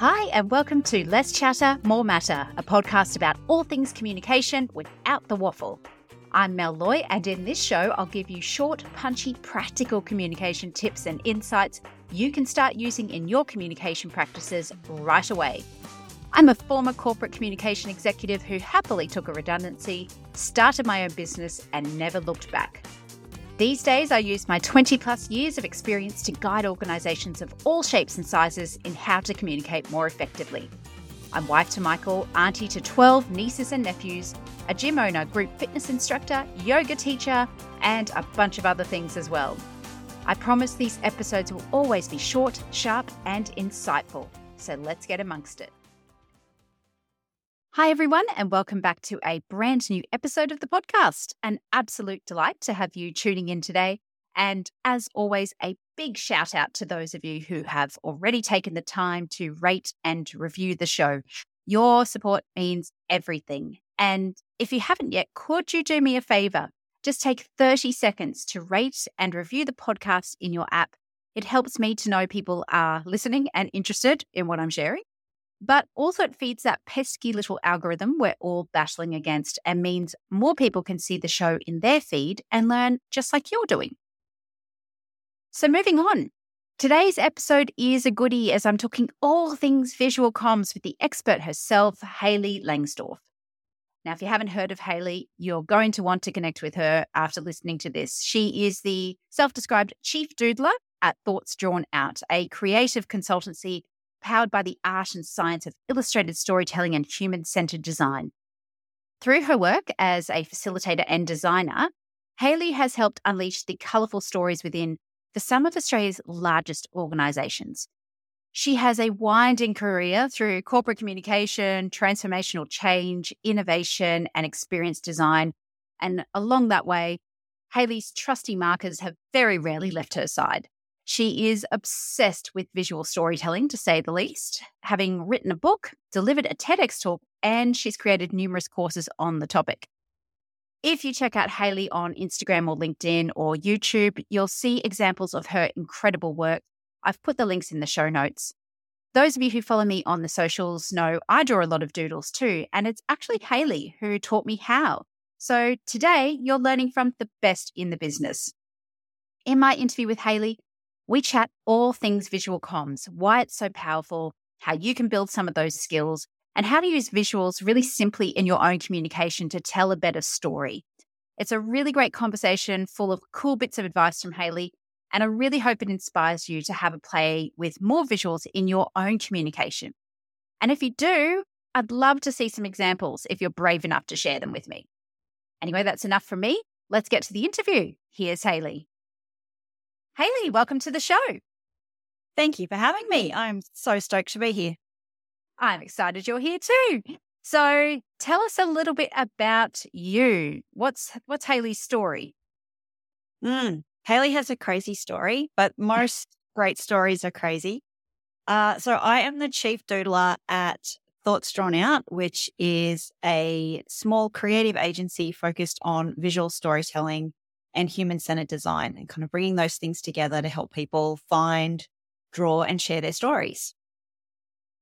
Hi, and welcome to Less Chatter, More Matter, a podcast about all things communication without the waffle. I'm Mel Loy, and in this show, I'll give you short, punchy, practical communication tips and insights you can start using in your communication practices right away. I'm a former corporate communication executive who happily took a redundancy, started my own business, and never looked back. These days, I use my 20 plus years of experience to guide organisations of all shapes and sizes in how to communicate more effectively. I'm wife to Michael, auntie to 12 nieces and nephews, a gym owner, group fitness instructor, yoga teacher, and a bunch of other things as well. I promise these episodes will always be short, sharp, and insightful. So let's get amongst it. Hi, everyone, and welcome back to a brand new episode of the podcast. An absolute delight to have you tuning in today. And as always, a big shout out to those of you who have already taken the time to rate and review the show. Your support means everything. And if you haven't yet, could you do me a favor? Just take 30 seconds to rate and review the podcast in your app. It helps me to know people are listening and interested in what I'm sharing. But also, it feeds that pesky little algorithm we're all battling against and means more people can see the show in their feed and learn just like you're doing. So, moving on. Today's episode is a goodie as I'm talking all things visual comms with the expert herself, Hayley Langsdorf. Now, if you haven't heard of Hayley, you're going to want to connect with her after listening to this. She is the self described chief doodler at Thoughts Drawn Out, a creative consultancy powered by the art and science of illustrated storytelling and human centered design. Through her work as a facilitator and designer, Hayley has helped unleash the colourful stories within for some of Australia's largest organisations. She has a winding career through corporate communication, transformational change, innovation, and experience design. And along that way, Hayley's trusty markers have very rarely left her side. She is obsessed with visual storytelling, to say the least, having written a book, delivered a TEDx talk, and she's created numerous courses on the topic. If you check out Hayley on Instagram or LinkedIn or YouTube, you'll see examples of her incredible work. I've put the links in the show notes. Those of you who follow me on the socials know I draw a lot of doodles too, and it's actually Hayley who taught me how. So today you're learning from the best in the business. In my interview with Hayley, we chat all things visual comms, why it's so powerful, how you can build some of those skills, and how to use visuals really simply in your own communication to tell a better story. It's a really great conversation full of cool bits of advice from Hayley, and I really hope it inspires you to have a play with more visuals in your own communication. And if you do, I'd love to see some examples if you're brave enough to share them with me. Anyway, that's enough from me. Let's get to the interview. Here's Hayley. Hayley, welcome to the show. Thank you for having me. I'm so stoked to be here. I'm excited you're here too. So, tell us a little bit about you. What's what's Hayley's story? Mm, Hayley has a crazy story, but most great stories are crazy. Uh, so, I am the chief doodler at Thoughts Drawn Out, which is a small creative agency focused on visual storytelling and human centered design and kind of bringing those things together to help people find, draw, and share their stories.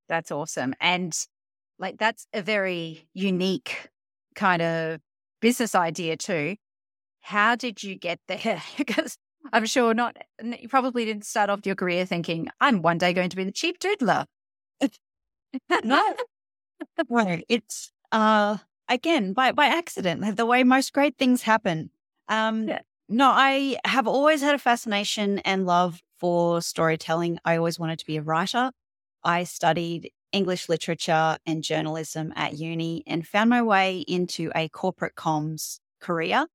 That's awesome. And like, that's a very unique kind of business idea, too. How did you get there? because I'm sure not, you probably didn't start off your career thinking, I'm one day going to be the chief doodler. no, no, it's, uh, again, by, by accident, the way most great things happen. Um, yeah. No, I have always had a fascination and love for storytelling. I always wanted to be a writer. I studied English literature and journalism at uni and found my way into a corporate comms career.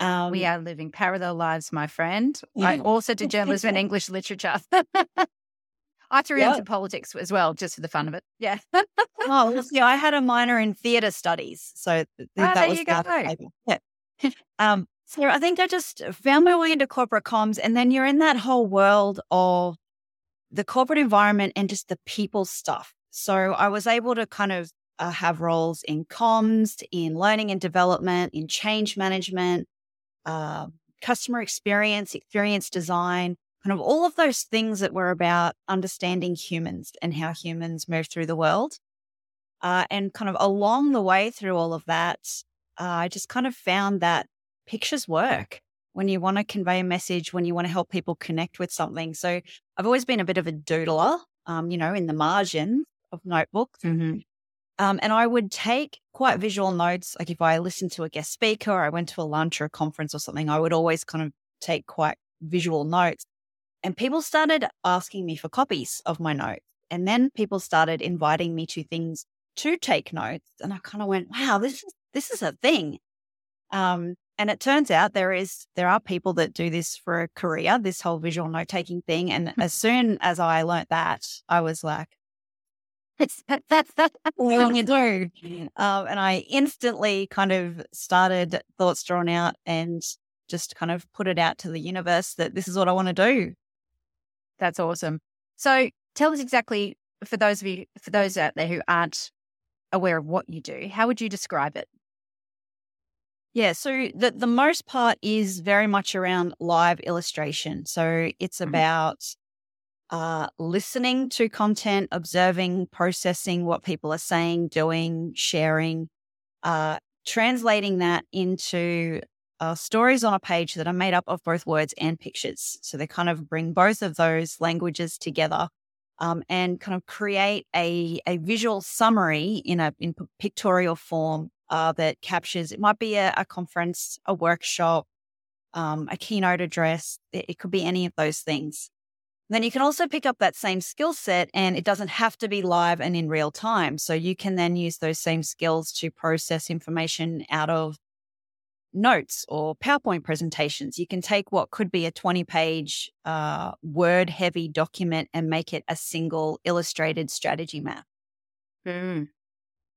Um, we are living parallel lives, my friend. Yeah. I also did journalism and English literature. I threw yep. into politics as well, just for the fun of it. Yeah. oh, yeah. I had a minor in theatre studies, so th- ah, that was that. Yeah. um, so I think I just found my way into corporate comms, and then you're in that whole world of the corporate environment and just the people stuff. So I was able to kind of uh, have roles in comms, in learning and development, in change management, uh, customer experience, experience design, kind of all of those things that were about understanding humans and how humans move through the world. Uh, and kind of along the way through all of that, uh, I just kind of found that pictures work when you want to convey a message, when you want to help people connect with something. So I've always been a bit of a doodler, um, you know, in the margin of notebooks. Mm-hmm. Um, and I would take quite visual notes. Like if I listened to a guest speaker or I went to a lunch or a conference or something, I would always kind of take quite visual notes. And people started asking me for copies of my notes. And then people started inviting me to things to take notes. And I kind of went, wow, this is, this is a thing. Um, and it turns out there is, there are people that do this for a career, this whole visual note taking thing. And as soon as I learned that, I was like, it's that, that's that's what you do. Um, and I instantly kind of started thoughts drawn out and just kind of put it out to the universe that this is what I want to do. That's awesome. So tell us exactly for those of you, for those out there who aren't aware of what you do, how would you describe it? Yeah, so the the most part is very much around live illustration. So it's mm-hmm. about uh, listening to content, observing, processing what people are saying, doing, sharing, uh, translating that into uh, stories on a page that are made up of both words and pictures. So they kind of bring both of those languages together um, and kind of create a, a visual summary in a in pictorial form uh, that captures. It might be a, a conference, a workshop, um, a keynote address. It, it could be any of those things. Then you can also pick up that same skill set and it doesn't have to be live and in real time. So you can then use those same skills to process information out of notes or PowerPoint presentations. You can take what could be a 20 page uh, word heavy document and make it a single illustrated strategy map. Mm.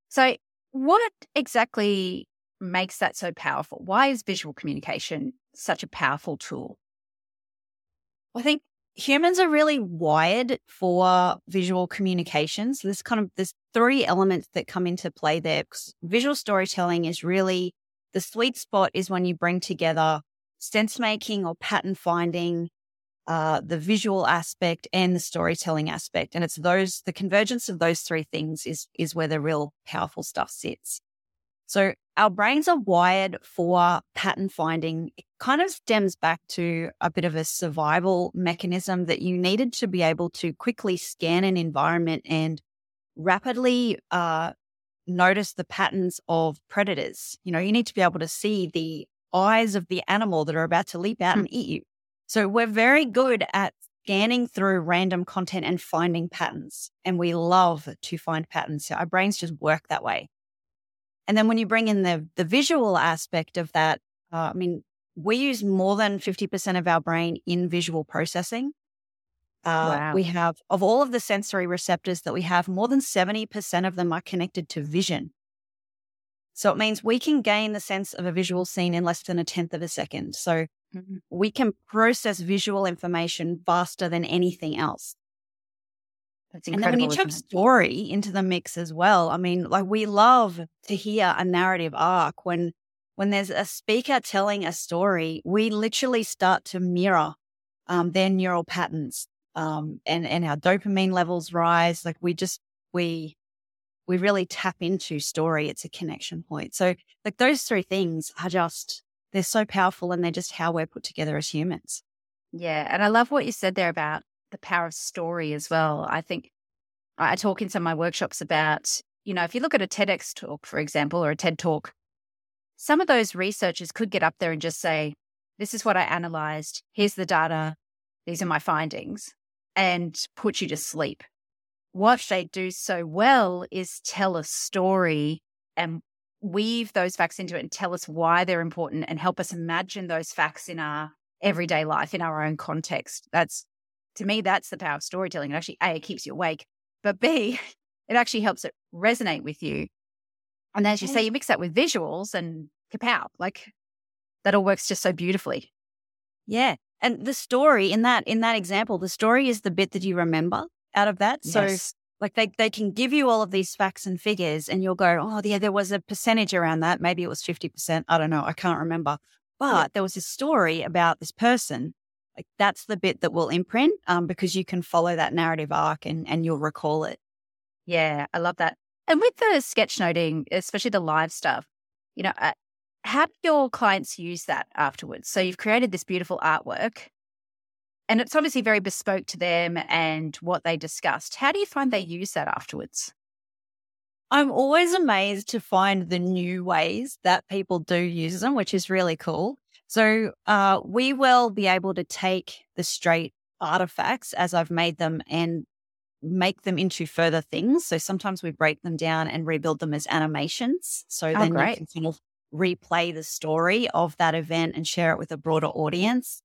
So, what exactly makes that so powerful? Why is visual communication such a powerful tool? I think humans are really wired for visual communications. So there's kind of there's three elements that come into play there. Visual storytelling is really the sweet spot is when you bring together sense making or pattern finding, uh, the visual aspect and the storytelling aspect. And it's those, the convergence of those three things is, is where the real powerful stuff sits. So our brains are wired for pattern finding. It kind of stems back to a bit of a survival mechanism that you needed to be able to quickly scan an environment and rapidly uh, notice the patterns of predators. You know, you need to be able to see the eyes of the animal that are about to leap out mm. and eat you. So we're very good at scanning through random content and finding patterns. And we love to find patterns. So our brains just work that way. And then when you bring in the the visual aspect of that, uh, I mean, we use more than 50% of our brain in visual processing. Uh, wow. We have, of all of the sensory receptors that we have, more than 70% of them are connected to vision. So it means we can gain the sense of a visual scene in less than a tenth of a second. So mm-hmm. we can process visual information faster than anything else. That's incredible. And then when you chuck story into the mix as well, I mean, like we love to hear a narrative arc when when there's a speaker telling a story, we literally start to mirror um, their neural patterns um, and and our dopamine levels rise. Like we just we we really tap into story. It's a connection point. So like those three things are just they're so powerful, and they're just how we're put together as humans. Yeah, and I love what you said there about the power of story as well. I think I talk in some of my workshops about you know if you look at a TEDx talk, for example, or a TED talk. Some of those researchers could get up there and just say, This is what I analyzed. Here's the data. These are my findings and put you to sleep. What they do so well is tell a story and weave those facts into it and tell us why they're important and help us imagine those facts in our everyday life, in our own context. That's, to me, that's the power of storytelling. It actually, A, it keeps you awake, but B, it actually helps it resonate with you. And as you say, you mix that with visuals and kapow, like that all works just so beautifully. Yeah. And the story in that in that example, the story is the bit that you remember out of that. Yes. So like they, they can give you all of these facts and figures and you'll go, oh yeah, there was a percentage around that. Maybe it was 50%. I don't know. I can't remember. But yeah. there was this story about this person like that's the bit that will imprint um, because you can follow that narrative arc and, and you'll recall it. Yeah, I love that. And with the sketchnoting, especially the live stuff, you know, uh, how do your clients use that afterwards? So you've created this beautiful artwork and it's obviously very bespoke to them and what they discussed. How do you find they use that afterwards? I'm always amazed to find the new ways that people do use them, which is really cool. So uh, we will be able to take the straight artifacts as I've made them and make them into further things. So sometimes we break them down and rebuild them as animations. So oh, then great. you can kind of replay the story of that event and share it with a broader audience.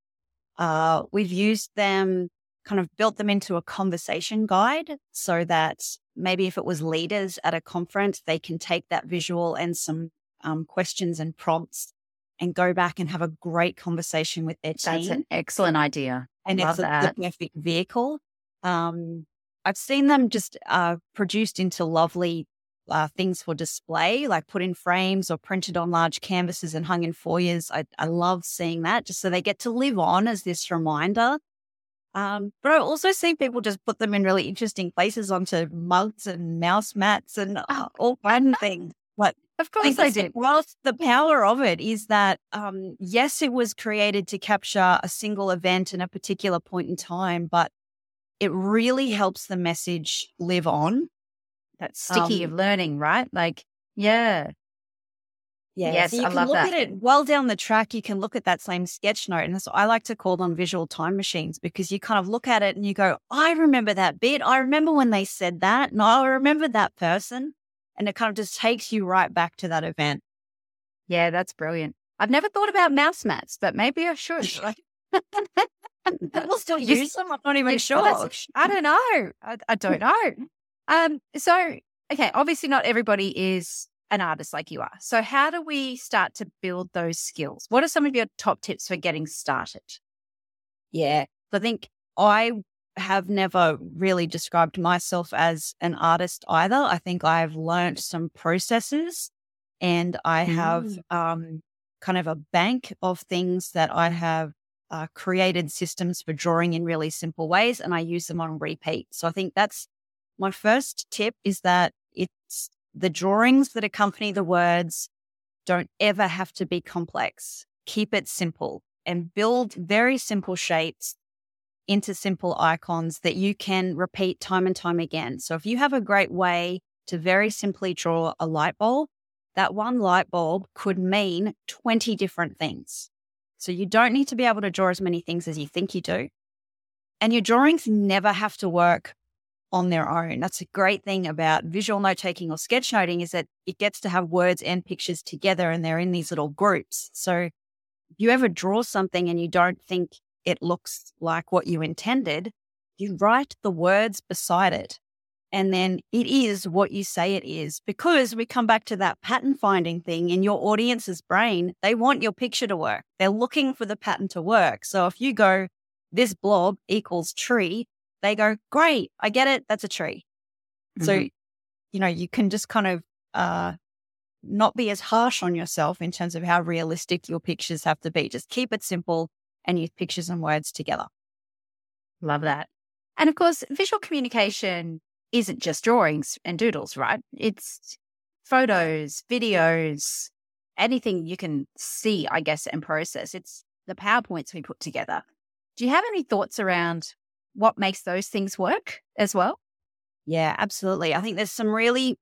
Uh, we've used them, kind of built them into a conversation guide so that maybe if it was leaders at a conference, they can take that visual and some um, questions and prompts and go back and have a great conversation with their team. That's an excellent idea. And Love it's a, the perfect vehicle. Um, I've seen them just uh, produced into lovely uh, things for display, like put in frames or printed on large canvases and hung in foyers. I, I love seeing that just so they get to live on as this reminder. Um, but I've also seen people just put them in really interesting places onto mugs and mouse mats and uh, all kinds of things. But of course I did. Whilst the power of it is that, um, yes, it was created to capture a single event in a particular point in time, but it really helps the message live on. That sticky um, of learning, right? Like, yeah. Yeah, yes, so you I can look that. at it well down the track. You can look at that same sketch note, and that's what I like to call them visual time machines because you kind of look at it and you go, "I remember that bit. I remember when they said that. and I remember that person." And it kind of just takes you right back to that event. Yeah, that's brilliant. I've never thought about mouse mats, but maybe I should. People still use them. I'm not even sure. I don't know. I, I don't know. Um. So, okay. Obviously, not everybody is an artist like you are. So, how do we start to build those skills? What are some of your top tips for getting started? Yeah. I think I have never really described myself as an artist either. I think I've learned some processes and I have mm. um, kind of a bank of things that I have uh, created systems for drawing in really simple ways and I use them on repeat. So I think that's my first tip is that it's the drawings that accompany the words don't ever have to be complex. Keep it simple and build very simple shapes into simple icons that you can repeat time and time again. So if you have a great way to very simply draw a light bulb, that one light bulb could mean 20 different things. So you don't need to be able to draw as many things as you think you do. And your drawings never have to work on their own. That's a great thing about visual note taking or sketchnoting is that it gets to have words and pictures together and they're in these little groups. So if you ever draw something and you don't think it looks like what you intended, you write the words beside it. And then it is what you say it is. Because we come back to that pattern finding thing in your audience's brain, they want your picture to work. They're looking for the pattern to work. So if you go, this blob equals tree, they go, great, I get it. That's a tree. Mm-hmm. So, you know, you can just kind of uh, not be as harsh on yourself in terms of how realistic your pictures have to be. Just keep it simple and use pictures and words together. Love that. And of course, visual communication isn't just drawings and doodles, right? It's photos, videos, anything you can see, I guess, and process. It's the PowerPoints we put together. Do you have any thoughts around what makes those things work as well? Yeah, absolutely. I think there's some really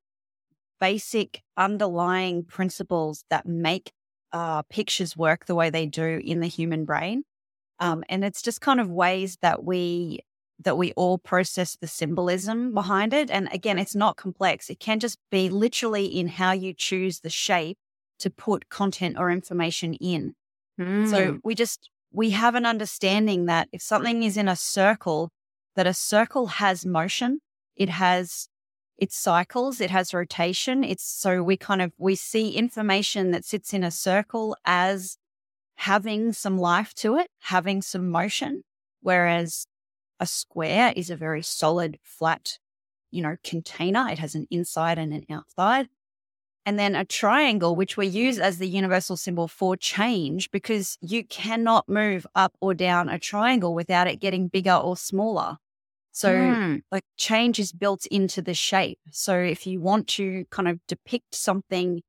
basic underlying principles that make uh, pictures work the way they do in the human brain. Um, and it's just kind of ways that we that we all process the symbolism behind it. And again, it's not complex. It can just be literally in how you choose the shape to put content or information in. Mm. So we just we have an understanding that if something is in a circle, that a circle has motion, it has its cycles, it has rotation. It's so we kind of we see information that sits in a circle as having some life to it, having some motion, whereas a square is a very solid, flat, you know, container. It has an inside and an outside. And then a triangle, which we use as the universal symbol for change, because you cannot move up or down a triangle without it getting bigger or smaller. So, mm. like, change is built into the shape. So, if you want to kind of depict something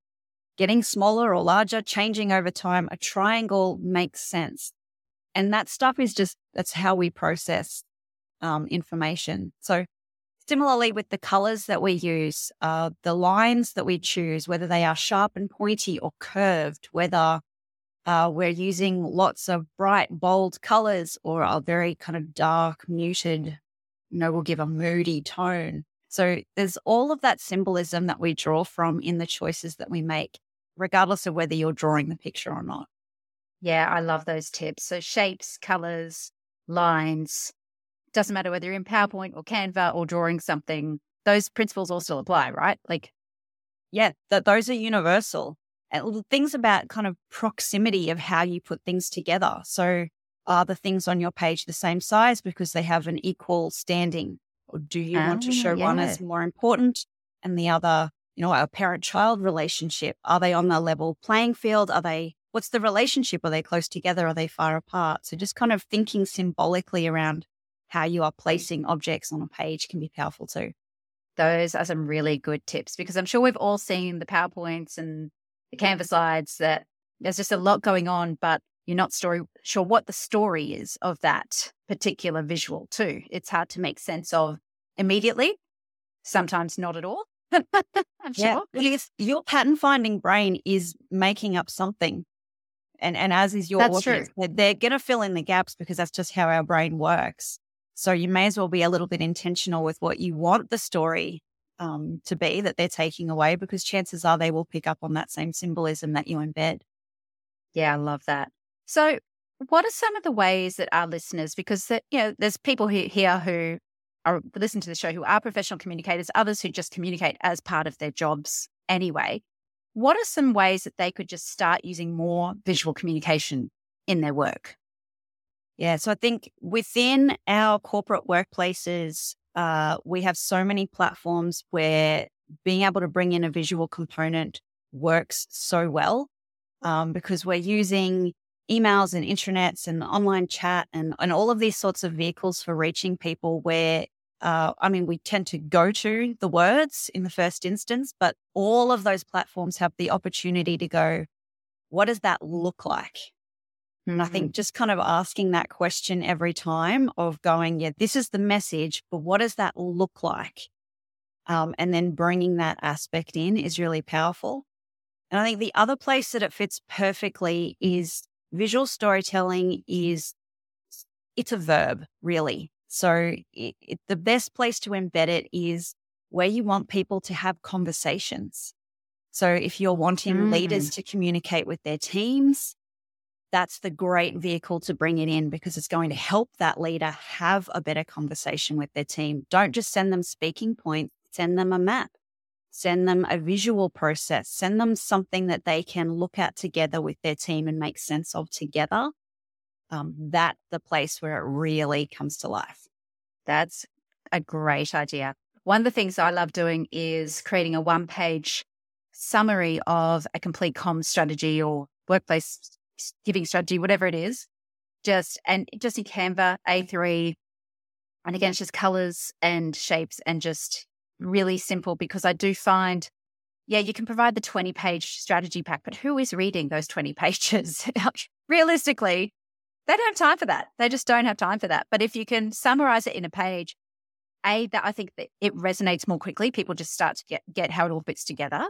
getting smaller or larger, changing over time, a triangle makes sense. And that stuff is just, that's how we process um, information. So, Similarly, with the colors that we use, uh, the lines that we choose, whether they are sharp and pointy or curved, whether uh, we're using lots of bright, bold colors or are very kind of dark, muted, you know, will give a moody tone. So there's all of that symbolism that we draw from in the choices that we make, regardless of whether you're drawing the picture or not. Yeah, I love those tips. So shapes, colors, lines, doesn't matter whether you're in PowerPoint or Canva or drawing something, those principles all still apply, right? Like, yeah, that those are universal. And things about kind of proximity of how you put things together. So, are the things on your page the same size because they have an equal standing? Or do you want to ah, show yeah. one as more important and the other, you know, a parent child relationship? Are they on the level playing field? Are they, what's the relationship? Are they close together? Are they far apart? So, just kind of thinking symbolically around how you are mm. placing objects on a page can be powerful too. Those are some really good tips because I'm sure we've all seen the PowerPoints and the Canva slides that there's just a lot going on, but you're not story sure what the story is of that particular visual too. It's hard to make sense of immediately, sometimes not at all. I'm yeah. Your pattern finding brain is making up something. And and as is your that's audience, true. they're gonna fill in the gaps because that's just how our brain works. So you may as well be a little bit intentional with what you want the story um, to be that they're taking away, because chances are they will pick up on that same symbolism that you embed. Yeah, I love that. So, what are some of the ways that our listeners, because that, you know, there's people here who are listen to the show who are professional communicators, others who just communicate as part of their jobs anyway. What are some ways that they could just start using more visual communication in their work? Yeah. So I think within our corporate workplaces, uh, we have so many platforms where being able to bring in a visual component works so well um, because we're using emails and intranets and online chat and, and all of these sorts of vehicles for reaching people where uh, I mean, we tend to go to the words in the first instance, but all of those platforms have the opportunity to go, what does that look like? And I think mm-hmm. just kind of asking that question every time of going, yeah, this is the message, but what does that look like? Um, and then bringing that aspect in is really powerful. And I think the other place that it fits perfectly is visual storytelling is it's a verb really. So it, it, the best place to embed it is where you want people to have conversations. So if you're wanting mm. leaders to communicate with their teams, that's the great vehicle to bring it in because it's going to help that leader have a better conversation with their team. Don't just send them speaking points, send them a map, send them a visual process, send them something that they can look at together with their team and make sense of together. Um, that's the place where it really comes to life. That's a great idea. One of the things I love doing is creating a one page summary of a complete comms strategy or workplace giving strategy, whatever it is, just and just in Canva A3. And again, it's just colors and shapes and just really simple because I do find, yeah, you can provide the 20 page strategy pack, but who is reading those 20 pages? Realistically, they don't have time for that. They just don't have time for that. But if you can summarize it in a page, A, that I think that it resonates more quickly. People just start to get, get how it all fits together.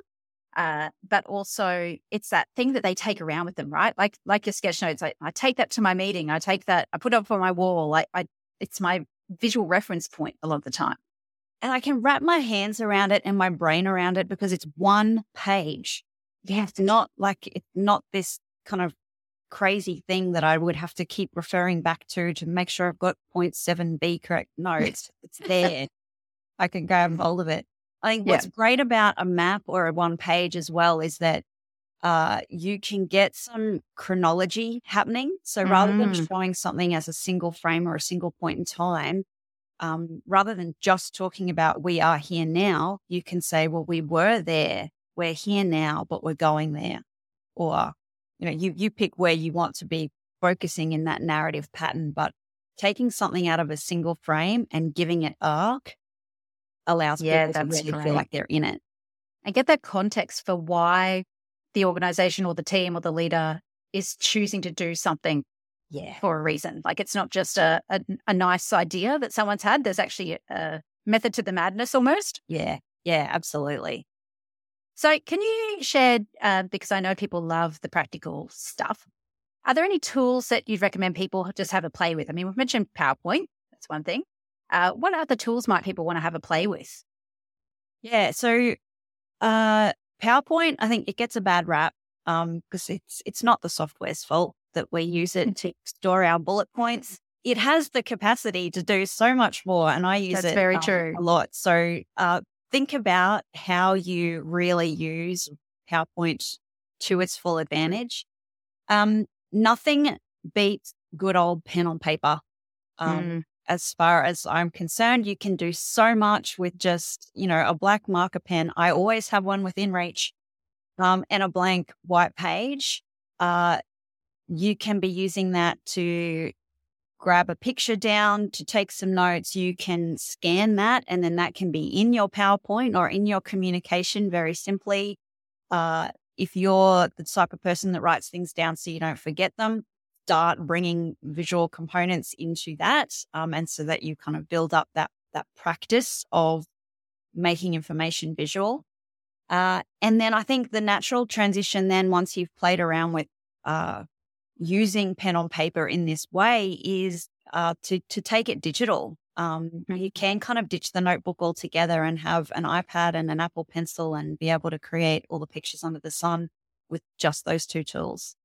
Uh, but also it's that thing that they take around with them, right? Like like your sketch notes. I, I take that to my meeting. I take that. I put it up on my wall. Like I, it's my visual reference point a lot of the time. And I can wrap my hands around it and my brain around it because it's one page. You have to not like it's not this kind of crazy thing that I would have to keep referring back to to make sure I've got point seven B correct. No, it's it's there. I can grab hold of it. I think what's yeah. great about a map or a one page as well is that uh, you can get some chronology happening. So rather than mm-hmm. showing something as a single frame or a single point in time, um, rather than just talking about we are here now, you can say, well, we were there we're here now, but we're going there. Or, you know, you, you pick where you want to be focusing in that narrative pattern, but taking something out of a single frame and giving it arc allows yeah, people to really great. feel like they're in it. And get that context for why the organization or the team or the leader is choosing to do something yeah. for a reason. Like it's not just a, a, a nice idea that someone's had. There's actually a method to the madness almost. Yeah. Yeah, absolutely. So, can you share, uh, because I know people love the practical stuff, are there any tools that you'd recommend people just have a play with? I mean, we've mentioned PowerPoint, that's one thing. Uh, what other tools might people want to have a play with? Yeah, so uh, PowerPoint, I think it gets a bad rap because um, it's it's not the software's fault that we use it to store our bullet points. It has the capacity to do so much more, and I use That's it very um, true. a lot. So uh, think about how you really use PowerPoint to its full advantage. Um, nothing beats good old pen on paper. Um, mm. As far as I'm concerned, you can do so much with just, you know, a black marker pen. I always have one within reach um, and a blank white page. Uh, you can be using that to grab a picture down to take some notes. You can scan that, and then that can be in your PowerPoint or in your communication very simply. Uh, if you're the type of person that writes things down so you don't forget them, start bringing visual components into that, um, and so that you kind of build up that that practice of making information visual. Uh, and then I think the natural transition, then once you've played around with uh, using pen on paper in this way, is uh, to to take it digital. Um, mm-hmm. you can kind of ditch the notebook altogether and have an iPad and an Apple Pencil and be able to create all the pictures under the sun with just those two tools.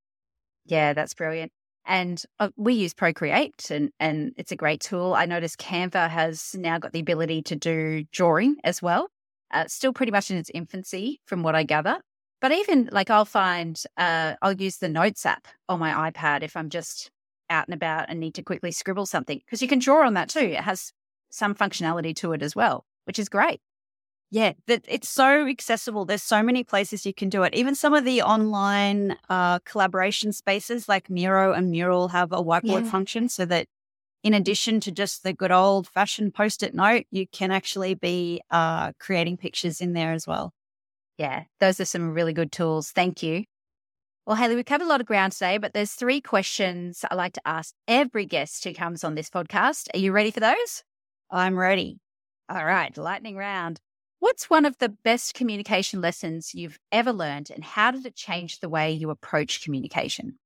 Yeah, that's brilliant. And uh, we use Procreate, and, and it's a great tool. I noticed Canva has now got the ability to do drawing as well. Uh, still pretty much in its infancy, from what I gather. But even like I'll find, uh, I'll use the Notes app on my iPad if I'm just out and about and need to quickly scribble something because you can draw on that too. It has some functionality to it as well, which is great. Yeah, that it's so accessible. There's so many places you can do it. Even some of the online uh, collaboration spaces like Miro and Mural have a whiteboard yeah. function so that in addition to just the good old fashioned post it note, you can actually be uh, creating pictures in there as well. Yeah, those are some really good tools. Thank you. Well, Hayley, we covered a lot of ground today, but there's three questions I like to ask every guest who comes on this podcast. Are you ready for those? I'm ready. All right, lightning round. What's one of the best communication lessons you've ever learned, and how did it change the way you approach communication?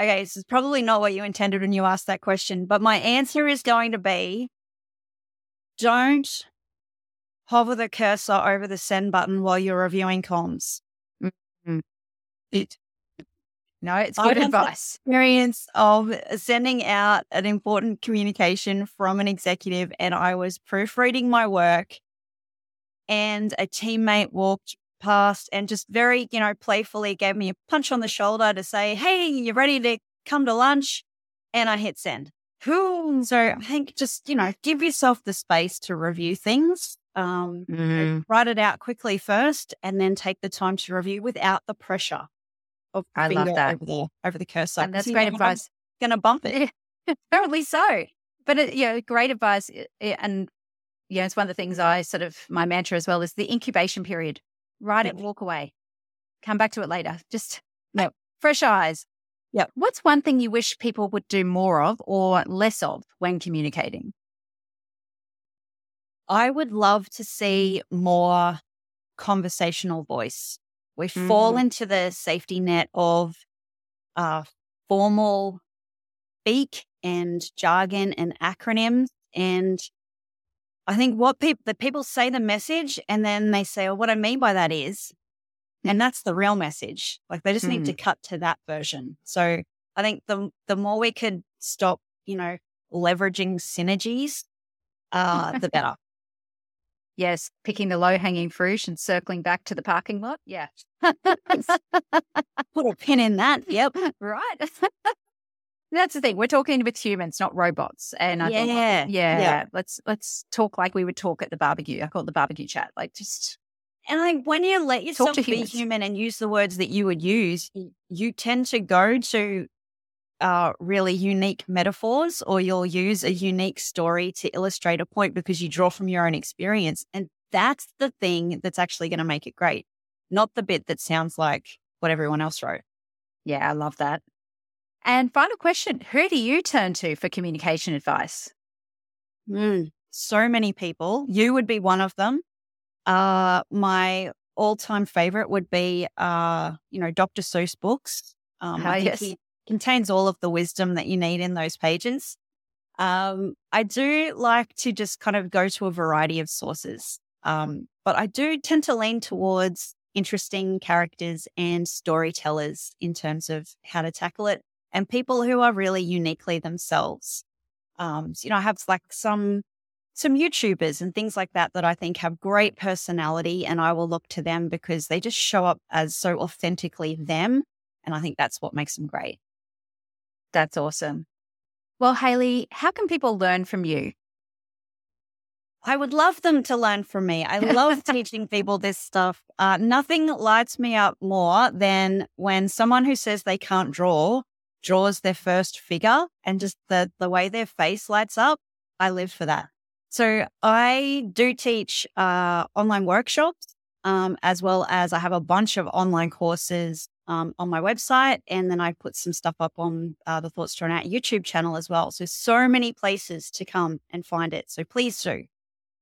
Okay, this is probably not what you intended when you asked that question, but my answer is going to be don't hover the cursor over the send button while you're reviewing comms. Mm-hmm. It no, it's good advice. Experience of sending out an important communication from an executive, and I was proofreading my work, and a teammate walked past and just very, you know, playfully gave me a punch on the shoulder to say, "Hey, you ready to come to lunch?" And I hit send. So I think just you know, give yourself the space to review things. Um, mm. Write it out quickly first, and then take the time to review without the pressure of I love that over the over the cursor. And that's great advice. Going to bump it. Apparently so. But it, know, great advice. And yeah, it's one of the things I sort of my mantra as well is the incubation period. Write it, walk away, come back to it later. Just no fresh eyes. Yeah. What's one thing you wish people would do more of or less of when communicating? I would love to see more conversational voice. We mm. fall into the safety net of uh, formal speak and jargon and acronyms. And I think what people, the people say the message and then they say, oh, what I mean by that is, and that's the real message. Like they just mm. need to mm. cut to that version. So I think the, the more we could stop, you know, leveraging synergies, uh, the better. Yes, picking the low hanging fruit and circling back to the parking lot. Yeah. Put a pin in that. Yep. Right. That's the thing. We're talking with humans, not robots. And I yeah. Think, yeah, yeah. Let's let's talk like we would talk at the barbecue. I call it the barbecue chat. Like just and like when you let yourself be humans. human and use the words that you would use, you tend to go to uh, really unique metaphors or you'll use a unique story to illustrate a point because you draw from your own experience. And that's the thing that's actually going to make it great, not the bit that sounds like what everyone else wrote. Yeah, I love that. And final question Who do you turn to for communication advice? Mm, so many people. You would be one of them. Uh, my all time favorite would be, uh, you know, Dr. Seuss books. Um, oh, yes. He contains all of the wisdom that you need in those pages. Um, I do like to just kind of go to a variety of sources, um, but I do tend to lean towards interesting characters and storytellers in terms of how to tackle it and people who are really uniquely themselves. Um, so, you know, I have like some some YouTubers and things like that that I think have great personality, and I will look to them because they just show up as so authentically them, and I think that's what makes them great. That's awesome. Well, Hayley, how can people learn from you? I would love them to learn from me. I love teaching people this stuff. Uh, nothing lights me up more than when someone who says they can't draw draws their first figure and just the, the way their face lights up. I live for that. So I do teach uh, online workshops um, as well as I have a bunch of online courses um, on my website. And then I put some stuff up on uh, the Thoughts Drawn Out YouTube channel as well. So, so many places to come and find it. So please do.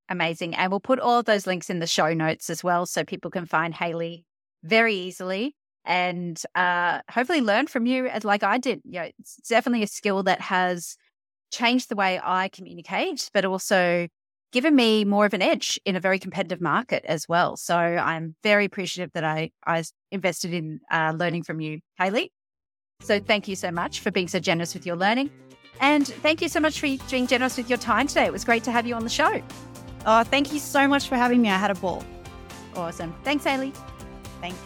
Amazing. And we'll put all of those links in the show notes as well so people can find Hayley very easily and uh, hopefully learn from you like I did. You know, it's definitely a skill that has changed the way I communicate, but also given me more of an edge in a very competitive market as well. So I'm very appreciative that I, I invested in uh, learning from you, Hayley. So thank you so much for being so generous with your learning. And thank you so much for being generous with your time today. It was great to have you on the show. Oh, thank you so much for having me. I had a ball. Awesome. Thanks, Hayley. Thanks.